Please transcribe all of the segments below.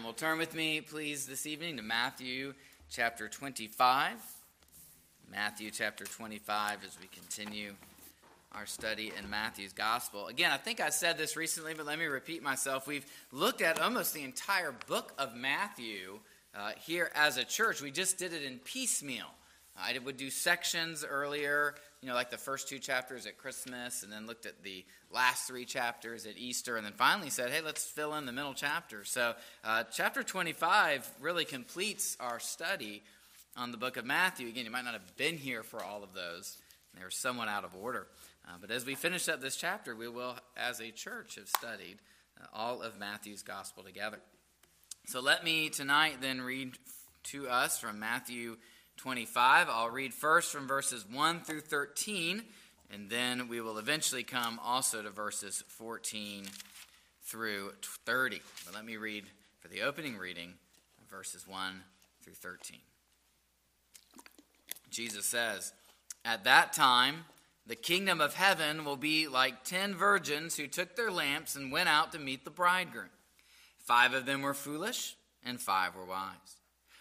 Amen. Well, turn with me, please, this evening to Matthew chapter 25. Matthew chapter 25 as we continue our study in Matthew's gospel. Again, I think I said this recently, but let me repeat myself. We've looked at almost the entire book of Matthew uh, here as a church. We just did it in piecemeal. I would do sections earlier, you know, like the first two chapters at Christmas, and then looked at the last three chapters at Easter, and then finally said, hey, let's fill in the middle chapter. So, uh, chapter 25 really completes our study on the book of Matthew. Again, you might not have been here for all of those, they were somewhat out of order. Uh, but as we finish up this chapter, we will, as a church, have studied uh, all of Matthew's gospel together. So let me tonight then read to us from Matthew 25. I'll read first from verses 1 through 13, and then we will eventually come also to verses 14 through 30. But let me read for the opening reading verses 1 through 13. Jesus says, At that time, the kingdom of heaven will be like ten virgins who took their lamps and went out to meet the bridegroom. Five of them were foolish, and five were wise.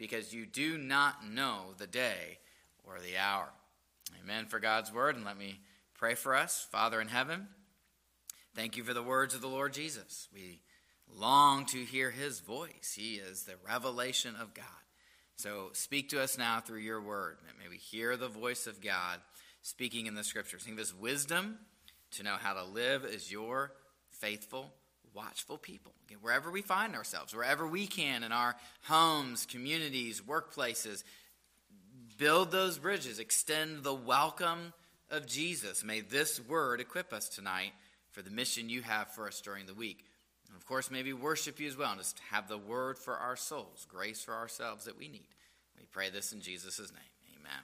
because you do not know the day or the hour. Amen for God's word, and let me pray for us. Father in heaven, thank you for the words of the Lord Jesus. We long to hear his voice. He is the revelation of God. So speak to us now through your word. May we hear the voice of God speaking in the scriptures. Give us wisdom to know how to live as your faithful watchful people. wherever we find ourselves, wherever we can in our homes, communities, workplaces, build those bridges, extend the welcome of Jesus. May this word equip us tonight for the mission you have for us during the week. And of course, maybe worship you as well, and just have the word for our souls, grace for ourselves that we need. We pray this in Jesus' name. Amen.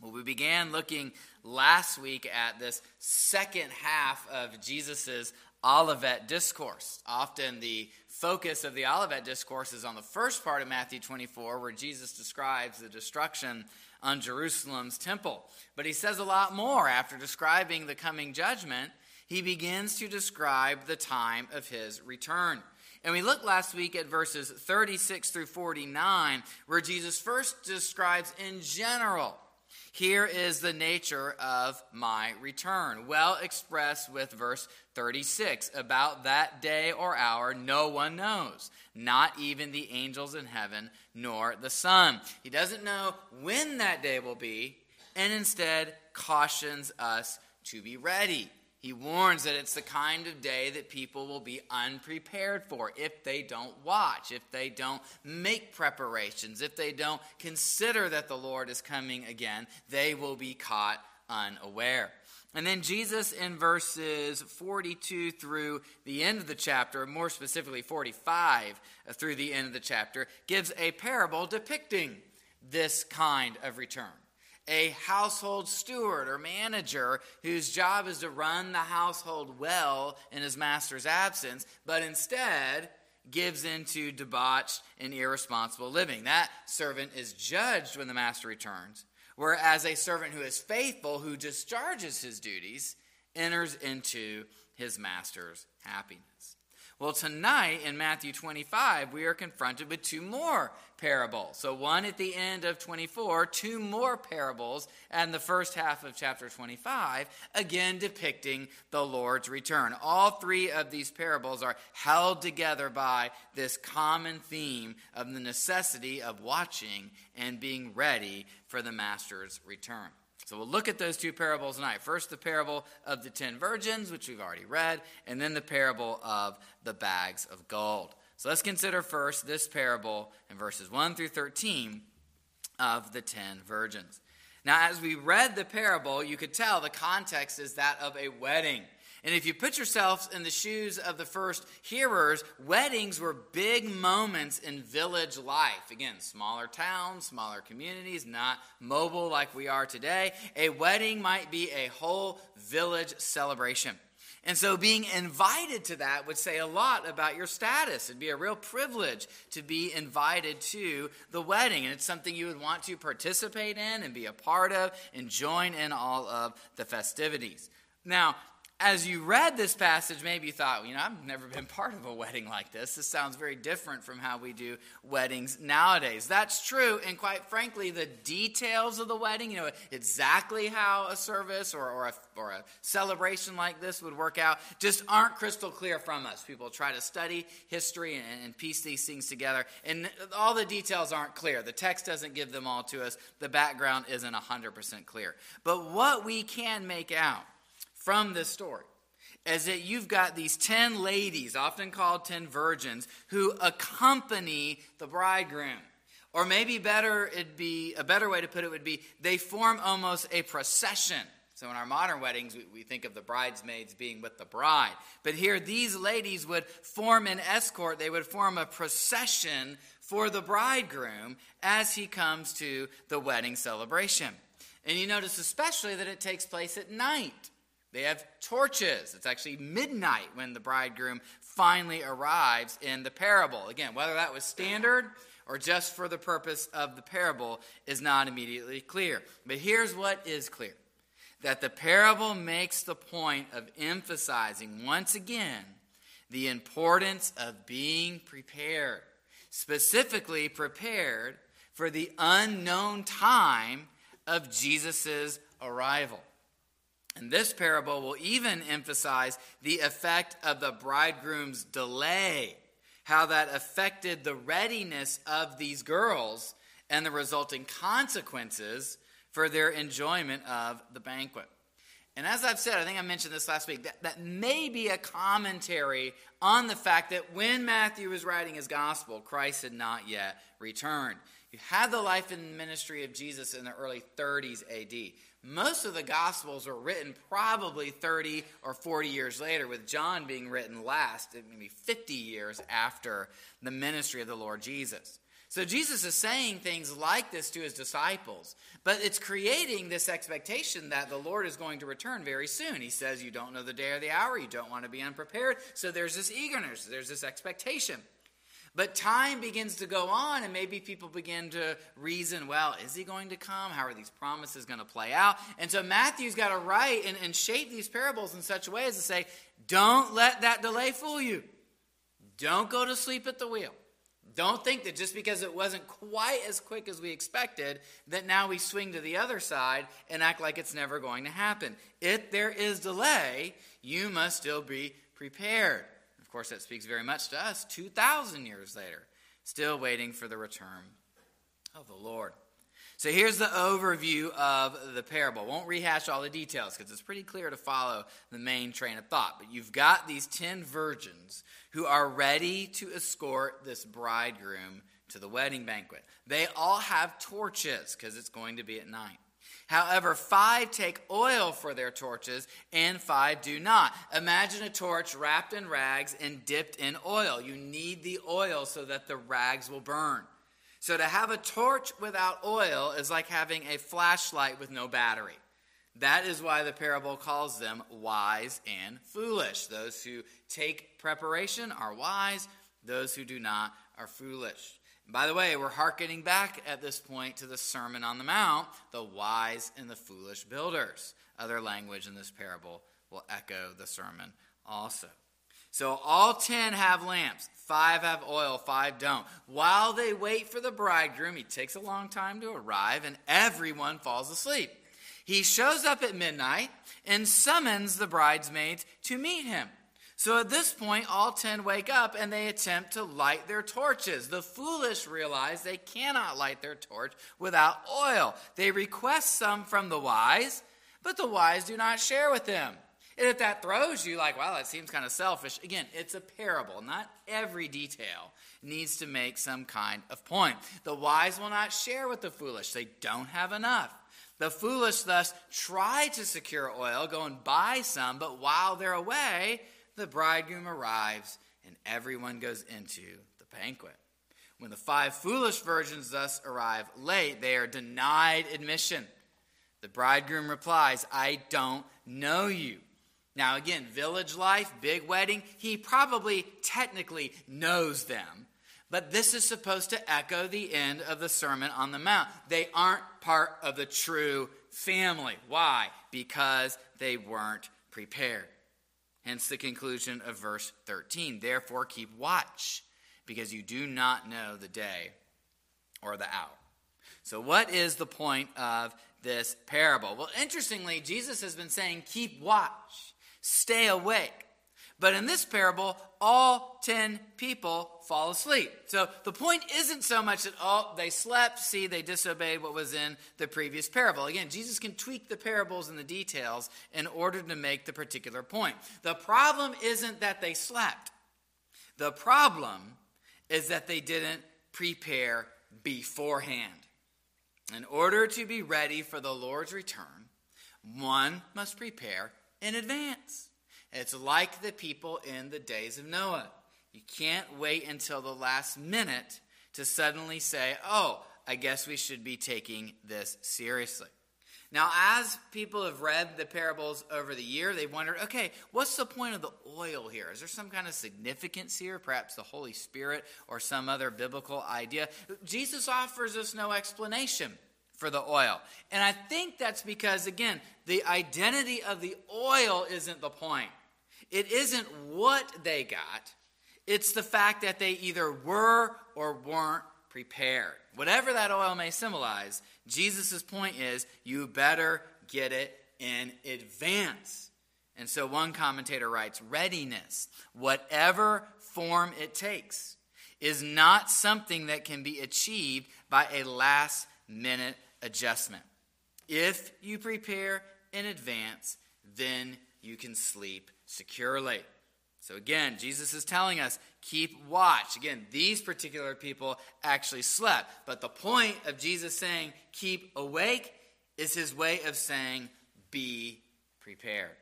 Well, we began looking last week at this second half of Jesus' Olivet Discourse. Often the focus of the Olivet Discourse is on the first part of Matthew 24, where Jesus describes the destruction on Jerusalem's temple. But he says a lot more after describing the coming judgment. He begins to describe the time of his return. And we looked last week at verses 36 through 49, where Jesus first describes in general here is the nature of my return, well expressed with verse 36. About that day or hour, no one knows, not even the angels in heaven, nor the Son. He doesn't know when that day will be, and instead cautions us to be ready. He warns that it's the kind of day that people will be unprepared for if they don't watch, if they don't make preparations, if they don't consider that the Lord is coming again, they will be caught unaware. And then Jesus, in verses 42 through the end of the chapter, more specifically 45 uh, through the end of the chapter, gives a parable depicting this kind of return a household steward or manager whose job is to run the household well in his master's absence, but instead gives into debauched and irresponsible living. That servant is judged when the master returns, whereas a servant who is faithful, who discharges his duties, enters into his master's happiness. Well, tonight in Matthew 25, we are confronted with two more parables. So, one at the end of 24, two more parables, and the first half of chapter 25, again depicting the Lord's return. All three of these parables are held together by this common theme of the necessity of watching and being ready for the Master's return. So we'll look at those two parables tonight. First, the parable of the ten virgins, which we've already read, and then the parable of the bags of gold. So let's consider first this parable in verses 1 through 13 of the ten virgins. Now, as we read the parable, you could tell the context is that of a wedding. And if you put yourselves in the shoes of the first hearers, weddings were big moments in village life. Again, smaller towns, smaller communities, not mobile like we are today. A wedding might be a whole village celebration. And so being invited to that would say a lot about your status. It'd be a real privilege to be invited to the wedding. And it's something you would want to participate in and be a part of and join in all of the festivities. Now, as you read this passage, maybe you thought, you know, I've never been part of a wedding like this. This sounds very different from how we do weddings nowadays. That's true. And quite frankly, the details of the wedding, you know, exactly how a service or, or, a, or a celebration like this would work out, just aren't crystal clear from us. People try to study history and, and piece these things together, and all the details aren't clear. The text doesn't give them all to us, the background isn't 100% clear. But what we can make out, from this story is that you've got these 10 ladies, often called 10 virgins, who accompany the bridegroom. Or maybe better, it'd be a better way to put it would be they form almost a procession. So in our modern weddings, we, we think of the bridesmaids being with the bride. But here, these ladies would form an escort, they would form a procession for the bridegroom as he comes to the wedding celebration. And you notice especially that it takes place at night. They have torches. It's actually midnight when the bridegroom finally arrives in the parable. Again, whether that was standard or just for the purpose of the parable is not immediately clear. But here's what is clear that the parable makes the point of emphasizing once again the importance of being prepared, specifically prepared for the unknown time of Jesus' arrival. And this parable will even emphasize the effect of the bridegroom's delay, how that affected the readiness of these girls and the resulting consequences for their enjoyment of the banquet. And as I've said, I think I mentioned this last week, that, that may be a commentary on the fact that when Matthew was writing his gospel, Christ had not yet returned. You had the life and ministry of Jesus in the early 30s AD. Most of the Gospels were written probably 30 or 40 years later, with John being written last, maybe 50 years after the ministry of the Lord Jesus. So Jesus is saying things like this to his disciples, but it's creating this expectation that the Lord is going to return very soon. He says, You don't know the day or the hour, you don't want to be unprepared. So there's this eagerness, there's this expectation. But time begins to go on, and maybe people begin to reason, well, is he going to come? How are these promises going to play out? And so Matthew's got to write and, and shape these parables in such a way as to say, don't let that delay fool you. Don't go to sleep at the wheel. Don't think that just because it wasn't quite as quick as we expected, that now we swing to the other side and act like it's never going to happen. If there is delay, you must still be prepared. Of course, that speaks very much to us 2,000 years later, still waiting for the return of the Lord. So here's the overview of the parable. Won't rehash all the details because it's pretty clear to follow the main train of thought. But you've got these 10 virgins who are ready to escort this bridegroom to the wedding banquet. They all have torches because it's going to be at night. However, five take oil for their torches, and five do not. Imagine a torch wrapped in rags and dipped in oil. You need the oil so that the rags will burn. So, to have a torch without oil is like having a flashlight with no battery. That is why the parable calls them wise and foolish. Those who take preparation are wise, those who do not are foolish. By the way, we're hearkening back at this point to the Sermon on the Mount, the wise and the foolish builders. Other language in this parable will echo the sermon also. So all ten have lamps. Five have oil, five don't. While they wait for the bridegroom, he takes a long time to arrive, and everyone falls asleep. He shows up at midnight and summons the bridesmaids to meet him. So at this point, all ten wake up and they attempt to light their torches. The foolish realize they cannot light their torch without oil. They request some from the wise, but the wise do not share with them. And if that throws you like, wow, that seems kind of selfish, again, it's a parable. Not every detail needs to make some kind of point. The wise will not share with the foolish, they don't have enough. The foolish thus try to secure oil, go and buy some, but while they're away, the bridegroom arrives and everyone goes into the banquet. When the five foolish virgins thus arrive late, they are denied admission. The bridegroom replies, I don't know you. Now, again, village life, big wedding, he probably technically knows them. But this is supposed to echo the end of the Sermon on the Mount. They aren't part of the true family. Why? Because they weren't prepared. Hence the conclusion of verse 13. Therefore, keep watch, because you do not know the day or the hour. So, what is the point of this parable? Well, interestingly, Jesus has been saying, keep watch stay awake. But in this parable, all 10 people fall asleep. So the point isn't so much that, oh, they slept, see, they disobeyed what was in the previous parable. Again, Jesus can tweak the parables and the details in order to make the particular point. The problem isn't that they slept, the problem is that they didn't prepare beforehand. In order to be ready for the Lord's return, one must prepare in advance. It's like the people in the days of Noah. You can't wait until the last minute to suddenly say, oh, I guess we should be taking this seriously. Now, as people have read the parables over the year, they've wondered, okay, what's the point of the oil here? Is there some kind of significance here? Perhaps the Holy Spirit or some other biblical idea? Jesus offers us no explanation for the oil. And I think that's because, again, the identity of the oil isn't the point. It isn't what they got, it's the fact that they either were or weren't prepared. Whatever that oil may symbolize, Jesus' point is you better get it in advance. And so one commentator writes readiness, whatever form it takes, is not something that can be achieved by a last minute adjustment. If you prepare in advance, then you can sleep securely. So again, Jesus is telling us, keep watch. Again, these particular people actually slept. But the point of Jesus saying, keep awake, is his way of saying, be prepared.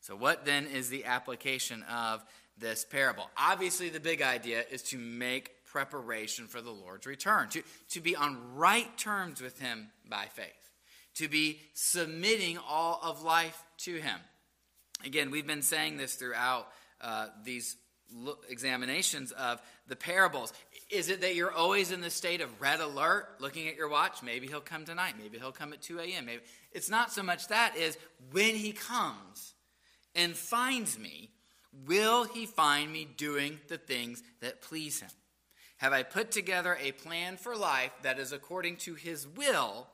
So, what then is the application of this parable? Obviously, the big idea is to make preparation for the Lord's return, to, to be on right terms with Him by faith, to be submitting all of life to Him. Again, we've been saying this throughout uh, these examinations of the parables. Is it that you're always in the state of red alert, looking at your watch? Maybe he'll come tonight. Maybe he'll come at 2 a.m. Maybe it's not so much that is when he comes and finds me, will he find me doing the things that please him? Have I put together a plan for life that is according to his will?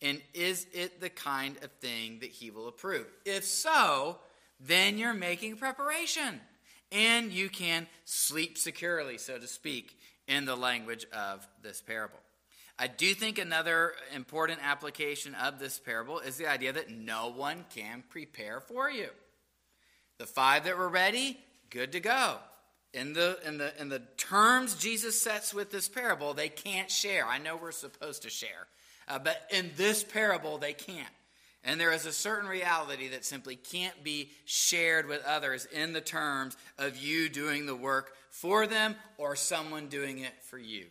And is it the kind of thing that he will approve? If so, then you're making preparation. And you can sleep securely, so to speak, in the language of this parable. I do think another important application of this parable is the idea that no one can prepare for you. The five that were ready, good to go in the in the in the terms Jesus sets with this parable, they can't share. I know we're supposed to share, uh, but in this parable, they can't. And there is a certain reality that simply can't be shared with others in the terms of you doing the work for them or someone doing it for you.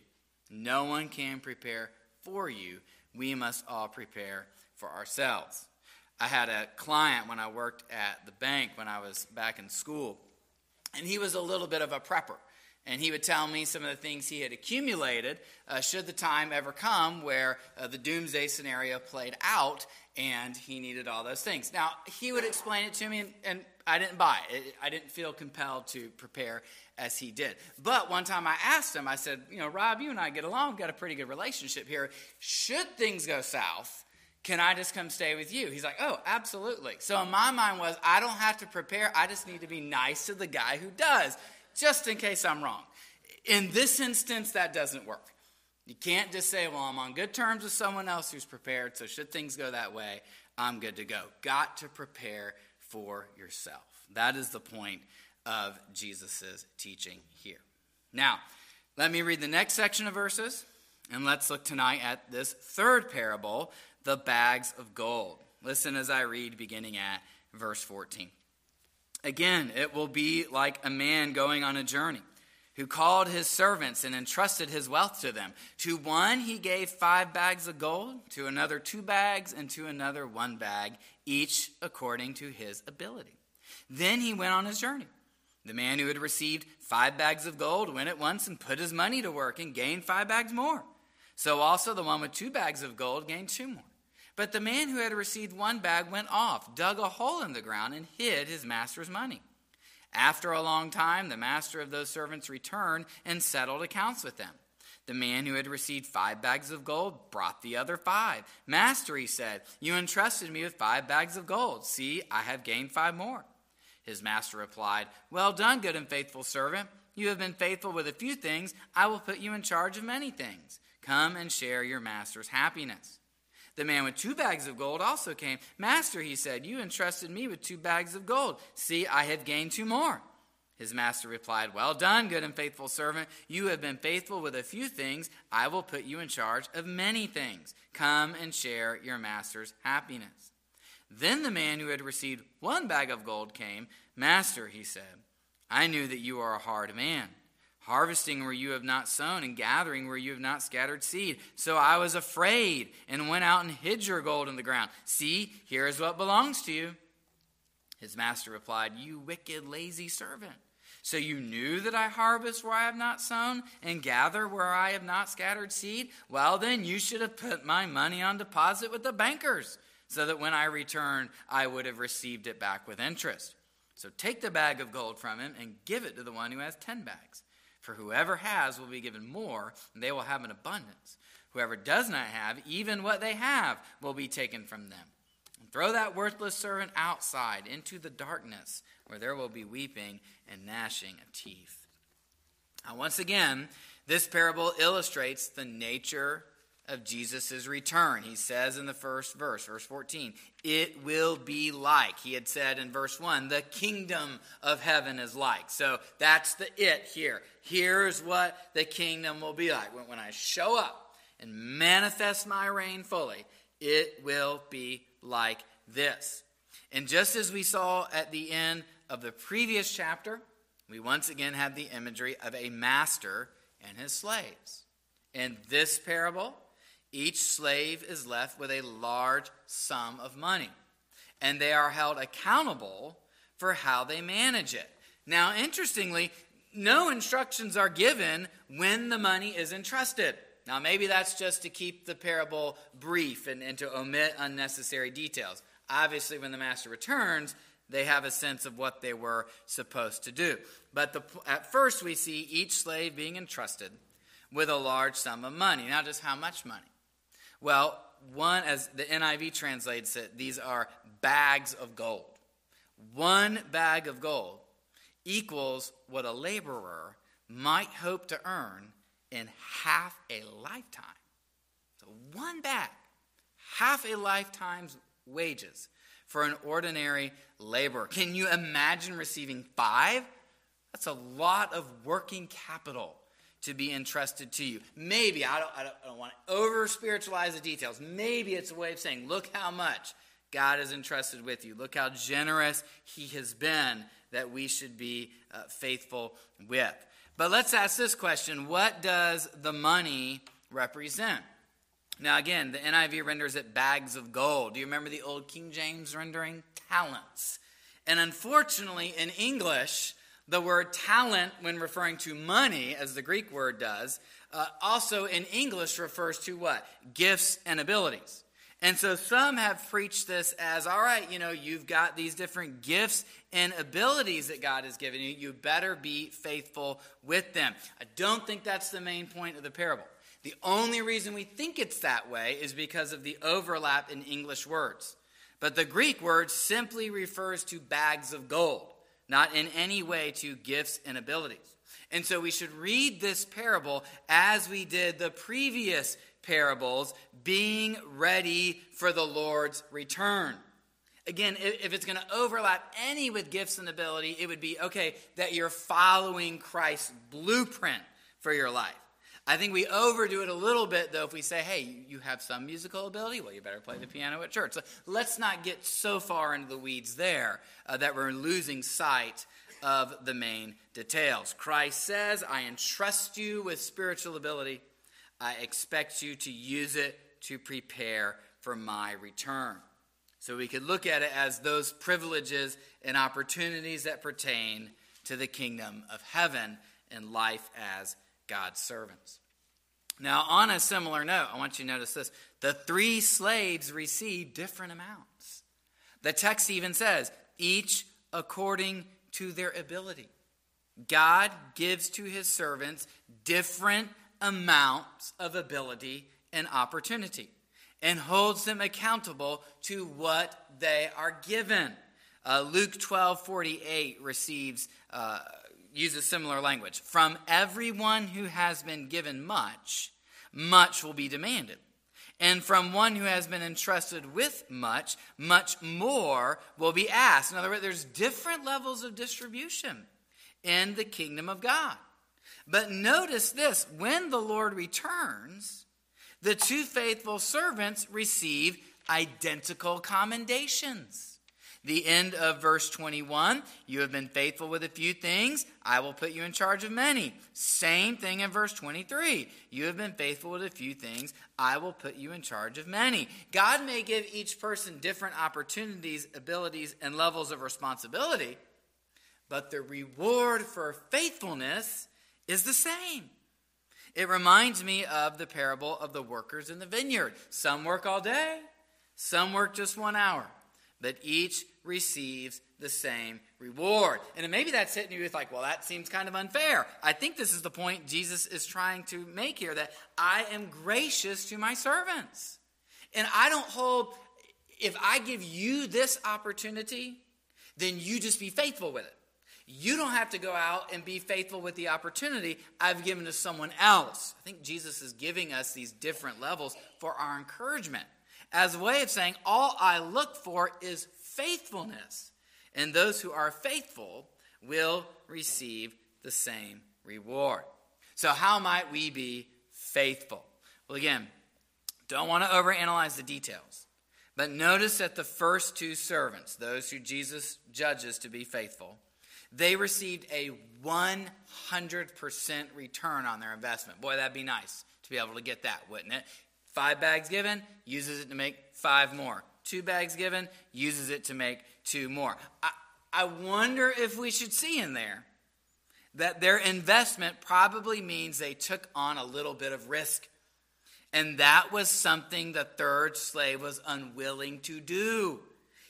No one can prepare for you. We must all prepare for ourselves. I had a client when I worked at the bank when I was back in school and he was a little bit of a prepper. And he would tell me some of the things he had accumulated uh, should the time ever come where uh, the doomsday scenario played out and he needed all those things. Now, he would explain it to me, and, and I didn't buy it. I didn't feel compelled to prepare as he did. But one time I asked him, I said, You know, Rob, you and I get along. We've got a pretty good relationship here. Should things go south, can I just come stay with you? He's like, Oh, absolutely. So in my mind was, I don't have to prepare. I just need to be nice to the guy who does, just in case I'm wrong. In this instance, that doesn't work. You can't just say, Well, I'm on good terms with someone else who's prepared, so should things go that way, I'm good to go. Got to prepare for yourself. That is the point of Jesus' teaching here. Now, let me read the next section of verses, and let's look tonight at this third parable, the bags of gold. Listen as I read, beginning at verse 14. Again, it will be like a man going on a journey who called his servants and entrusted his wealth to them. To one he gave five bags of gold, to another two bags, and to another one bag, each according to his ability. Then he went on his journey. The man who had received five bags of gold went at once and put his money to work and gained five bags more. So also the one with two bags of gold gained two more. But the man who had received one bag went off, dug a hole in the ground, and hid his master's money. After a long time, the master of those servants returned and settled accounts with them. The man who had received five bags of gold brought the other five. Master, he said, you entrusted me with five bags of gold. See, I have gained five more. His master replied, Well done, good and faithful servant. You have been faithful with a few things. I will put you in charge of many things. Come and share your master's happiness. The man with two bags of gold also came. Master, he said, you entrusted me with two bags of gold. See, I have gained two more. His master replied, Well done, good and faithful servant. You have been faithful with a few things. I will put you in charge of many things. Come and share your master's happiness. Then the man who had received one bag of gold came. Master, he said, I knew that you are a hard man harvesting where you have not sown, and gathering where you have not scattered seed. So I was afraid and went out and hid your gold in the ground. See, here is what belongs to you. His master replied, You wicked, lazy servant. So you knew that I harvest where I have not sown and gather where I have not scattered seed? Well, then you should have put my money on deposit with the bankers, so that when I returned, I would have received it back with interest. So take the bag of gold from him and give it to the one who has ten bags. For whoever has will be given more, and they will have an abundance. Whoever does not have, even what they have, will be taken from them. And throw that worthless servant outside into the darkness, where there will be weeping and gnashing of teeth. Now, once again, this parable illustrates the nature of Jesus' return. He says in the first verse, verse 14, it will be like. He had said in verse 1, the kingdom of heaven is like. So that's the it here. Here's what the kingdom will be like. When, when I show up and manifest my reign fully, it will be like this. And just as we saw at the end of the previous chapter, we once again have the imagery of a master and his slaves. In this parable, each slave is left with a large sum of money, and they are held accountable for how they manage it. Now, interestingly, no instructions are given when the money is entrusted. Now, maybe that's just to keep the parable brief and, and to omit unnecessary details. Obviously, when the master returns, they have a sense of what they were supposed to do. But the, at first, we see each slave being entrusted with a large sum of money. Now, just how much money? Well, one, as the NIV translates it, these are bags of gold. One bag of gold equals what a laborer might hope to earn in half a lifetime. So, one bag, half a lifetime's wages for an ordinary laborer. Can you imagine receiving five? That's a lot of working capital to be entrusted to you. Maybe, I don't, I don't, I don't want to over spiritualize the details. Maybe it's a way of saying, look how much God has entrusted with you. Look how generous He has been that we should be uh, faithful with. But let's ask this question What does the money represent? Now, again, the NIV renders it bags of gold. Do you remember the old King James rendering? Talents. And unfortunately, in English, The word talent, when referring to money, as the Greek word does, uh, also in English refers to what? Gifts and abilities. And so some have preached this as all right, you know, you've got these different gifts and abilities that God has given you. You better be faithful with them. I don't think that's the main point of the parable. The only reason we think it's that way is because of the overlap in English words. But the Greek word simply refers to bags of gold, not in any way to gifts and abilities. And so we should read this parable as we did the previous parables, being ready for the Lord's return. Again, if it's going to overlap any with gifts and ability, it would be okay that you're following Christ's blueprint for your life. I think we overdo it a little bit, though, if we say, hey, you have some musical ability, well, you better play the piano at church. So let's not get so far into the weeds there uh, that we're losing sight of the main details. Christ says, I entrust you with spiritual ability. I expect you to use it to prepare for my return. So we could look at it as those privileges and opportunities that pertain to the kingdom of heaven and life as God's servants. Now, on a similar note, I want you to notice this the three slaves received different amounts. The text even says, each according to their ability. God gives to his servants different amounts of ability and opportunity and holds them accountable to what they are given. Uh, Luke 12 48 receives, uh, uses similar language. From everyone who has been given much, much will be demanded. And from one who has been entrusted with much, much more will be asked. In other words, there's different levels of distribution in the kingdom of God. But notice this when the Lord returns, the two faithful servants receive identical commendations. The end of verse 21 You have been faithful with a few things, I will put you in charge of many. Same thing in verse 23 You have been faithful with a few things, I will put you in charge of many. God may give each person different opportunities, abilities, and levels of responsibility, but the reward for faithfulness is the same. It reminds me of the parable of the workers in the vineyard. Some work all day, some work just one hour, but each receives the same reward. And maybe that's hitting you with, like, well, that seems kind of unfair. I think this is the point Jesus is trying to make here that I am gracious to my servants. And I don't hold, if I give you this opportunity, then you just be faithful with it. You don't have to go out and be faithful with the opportunity I've given to someone else. I think Jesus is giving us these different levels for our encouragement as a way of saying, all I look for is faithfulness. And those who are faithful will receive the same reward. So, how might we be faithful? Well, again, don't want to overanalyze the details. But notice that the first two servants, those who Jesus judges to be faithful, they received a 100% return on their investment. Boy, that'd be nice to be able to get that, wouldn't it? Five bags given, uses it to make five more. Two bags given, uses it to make two more. I, I wonder if we should see in there that their investment probably means they took on a little bit of risk. And that was something the third slave was unwilling to do.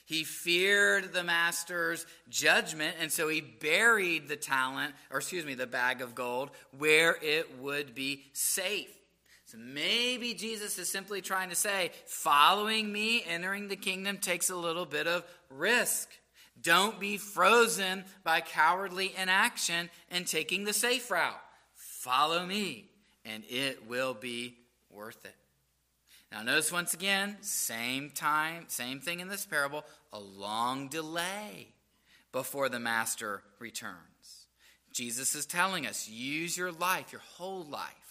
He feared the master's judgment, and so he buried the talent, or excuse me, the bag of gold, where it would be safe. So maybe Jesus is simply trying to say, following me, entering the kingdom takes a little bit of risk. Don't be frozen by cowardly inaction and taking the safe route. Follow me, and it will be worth it. Now, notice once again, same time, same thing in this parable, a long delay before the master returns. Jesus is telling us use your life, your whole life,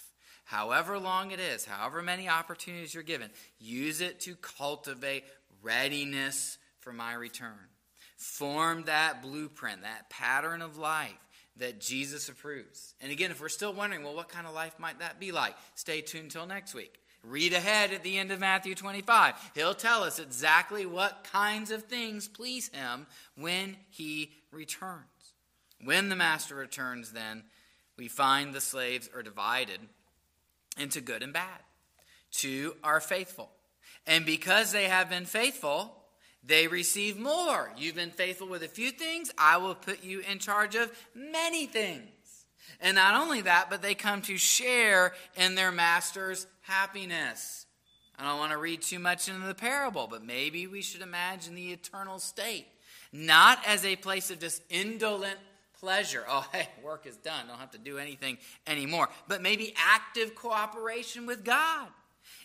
however long it is, however many opportunities you're given, use it to cultivate readiness for my return. Form that blueprint, that pattern of life that Jesus approves. And again, if we're still wondering, well, what kind of life might that be like? Stay tuned till next week. Read ahead at the end of Matthew 25. He'll tell us exactly what kinds of things please him when he returns. When the master returns, then, we find the slaves are divided into good and bad. Two are faithful. And because they have been faithful, they receive more. You've been faithful with a few things, I will put you in charge of many things. And not only that, but they come to share in their master's happiness. I don't want to read too much into the parable, but maybe we should imagine the eternal state not as a place of just indolent pleasure. Oh, hey, work is done. Don't have to do anything anymore. But maybe active cooperation with God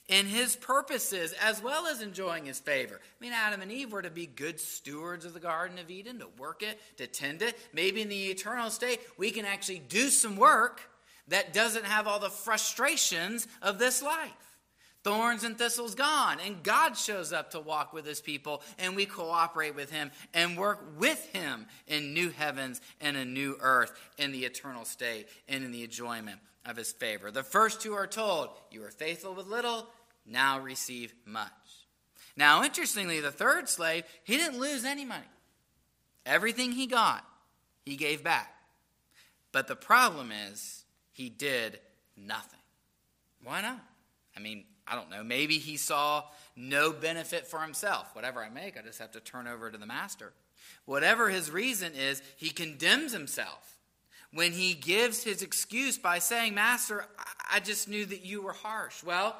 in his purposes as well as enjoying his favor. I mean, Adam and Eve were to be good stewards of the Garden of Eden, to work it, to tend it. Maybe in the eternal state, we can actually do some work that doesn't have all the frustrations of this life. Thorns and thistles gone, and God shows up to walk with his people, and we cooperate with him and work with him in new heavens and a new earth, in the eternal state, and in the enjoyment of his favor. The first two are told, You are faithful with little, now receive much. Now, interestingly, the third slave, he didn't lose any money. Everything he got, he gave back. But the problem is, he did nothing. Why not? I mean, I don't know. Maybe he saw no benefit for himself. Whatever I make, I just have to turn over to the master. Whatever his reason is, he condemns himself when he gives his excuse by saying, Master, I just knew that you were harsh. Well,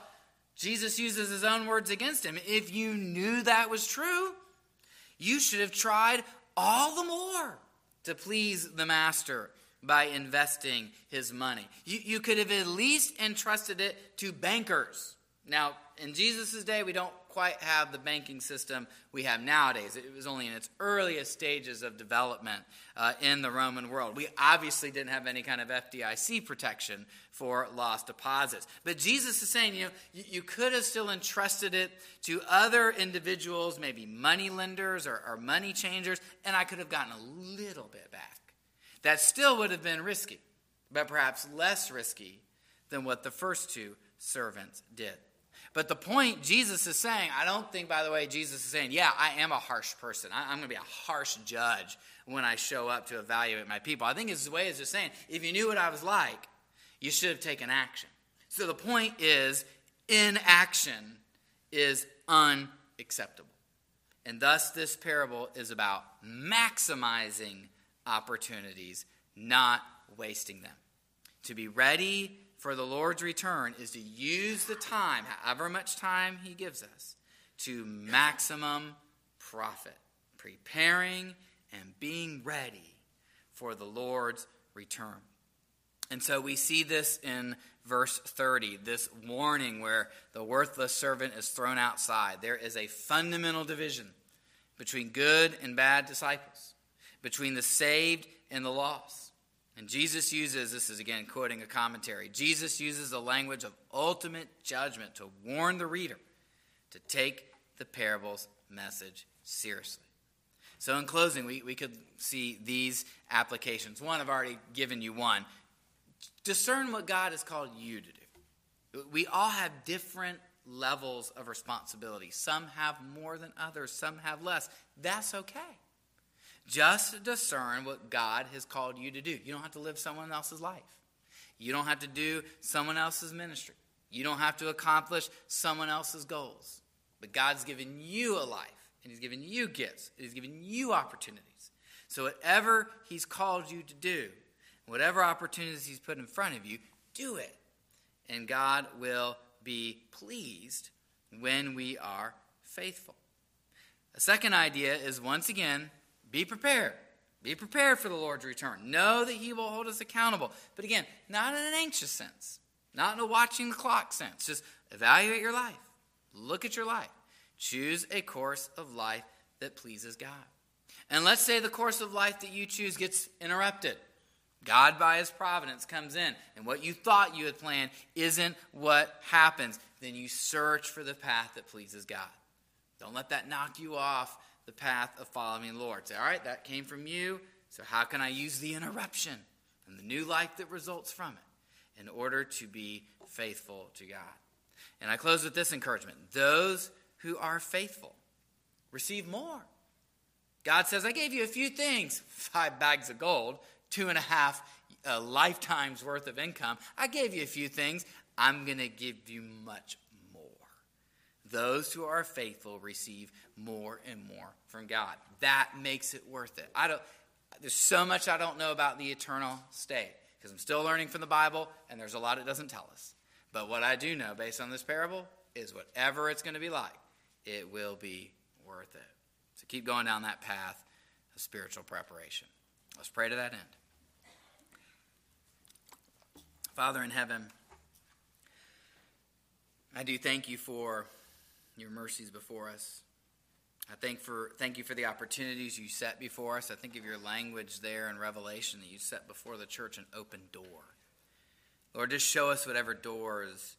Jesus uses his own words against him. If you knew that was true, you should have tried all the more to please the master by investing his money. You, you could have at least entrusted it to bankers. Now, in Jesus' day, we don't quite have the banking system we have nowadays. It was only in its earliest stages of development uh, in the Roman world. We obviously didn't have any kind of FDIC protection for lost deposits. But Jesus is saying, you know, you, could have still entrusted it to other individuals, maybe money lenders or, or money changers, and I could have gotten a little bit back. That still would have been risky, but perhaps less risky than what the first two servants did. But the point Jesus is saying, I don't think, by the way, Jesus is saying, yeah, I am a harsh person. I, am going to be a harsh judge when I show up to evaluate my people. I think his way is just saying, if you knew what I was like, you should have taken action. So the point is, inaction is unacceptable. And thus, this parable is about maximizing opportunities, not wasting them. To be ready for the Lord's return is to use the time, however much time He gives us, to maximum profit, preparing and being ready for the Lord's return. And so we see this in verse 30, this warning where the worthless servant is thrown outside. There is a fundamental division between good and bad disciples, between the saved and the lost. And Jesus uses, this is again quoting a commentary, Jesus uses the language of ultimate judgment to warn the reader to take the parable's message seriously. So, in closing, we, we could see these applications. One, I've already given you one. Discern what God has called you to do. We all have different levels of responsibility. Some have more than others, some have less. That's okay. Just discern what God has called you to do. You don't have to live someone else's life. You don't have to do someone else's ministry. You don't have to accomplish someone else's goals. But God's given you a life, and He's given you gifts, and He's given you opportunities. So, whatever He's called you to do, whatever opportunities He's put in front of you, do it. And God will be pleased when we are faithful. A second idea is once again be prepared. Be prepared for the Lord's return. Know that He will hold us accountable. But again, not in an anxious sense, not in a watching the clock sense. Just evaluate your life. Look at your life. Choose a course of life that pleases God. And let's say the course of life that you choose gets interrupted. God, by His providence, comes in, and what you thought you had planned isn't what happens. Then you search for the path that pleases God. Don't let that knock you off the path of following the Lord. Say, all right, that came from you. So how can I use the interruption and the new life that results from it in order to be faithful to God? And I close with this encouragement those who are faithful receive more. God says, I gave you a few things five bags of gold, two and a half uh, lifetimes worth of income. I gave you a few things. I'm going to give you much. Those who are faithful receive more and more from God. That makes it worth it. I don't. There's so much I don't know about the eternal state because I'm still learning from the Bible, and there's a lot it doesn't tell us. But what I do know, based on this parable, is whatever it's going to be like, it will be worth it. So keep going down that path of spiritual preparation. Let's pray to that end. Father in heaven, I do thank you for your mercies before us. I thank for thank you for the opportunities you set before us. I think of your language there in Revelation that you set before the church an open door. Lord, just show us whatever doors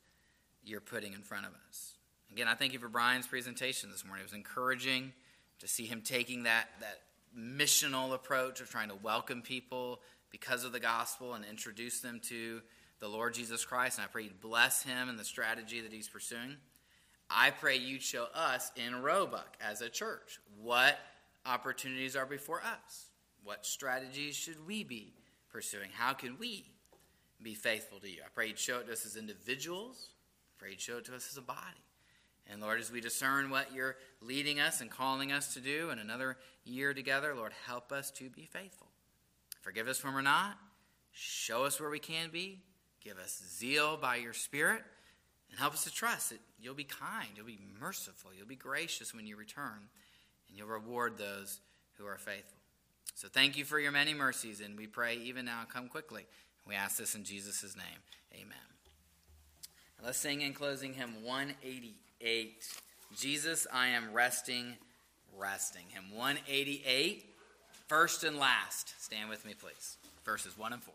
you're putting in front of us. Again, I thank you for Brian's presentation this morning. It was encouraging to see him taking that, that missional approach of trying to welcome people because of the gospel and introduce them to the Lord Jesus Christ. And I pray you'd bless him and the strategy that he's pursuing. I pray you'd show us in Roebuck as a church what opportunities are before us. What strategies should we be pursuing? How can we be faithful to you? I pray you'd show it to us as individuals. I pray you'd show it to us as a body. And Lord, as we discern what you're leading us and calling us to do in another year together, Lord, help us to be faithful. Forgive us when we're not. Show us where we can be. Give us zeal by your Spirit. And help us to trust that you'll be kind, you'll be merciful, you'll be gracious when you return, and you'll reward those who are faithful. So thank you for your many mercies, and we pray even now, come quickly. We ask this in Jesus' name. Amen. Let's sing in closing hymn 188. Jesus, I am resting, resting. Hymn 188, first and last. Stand with me, please. Verses 1 and 4.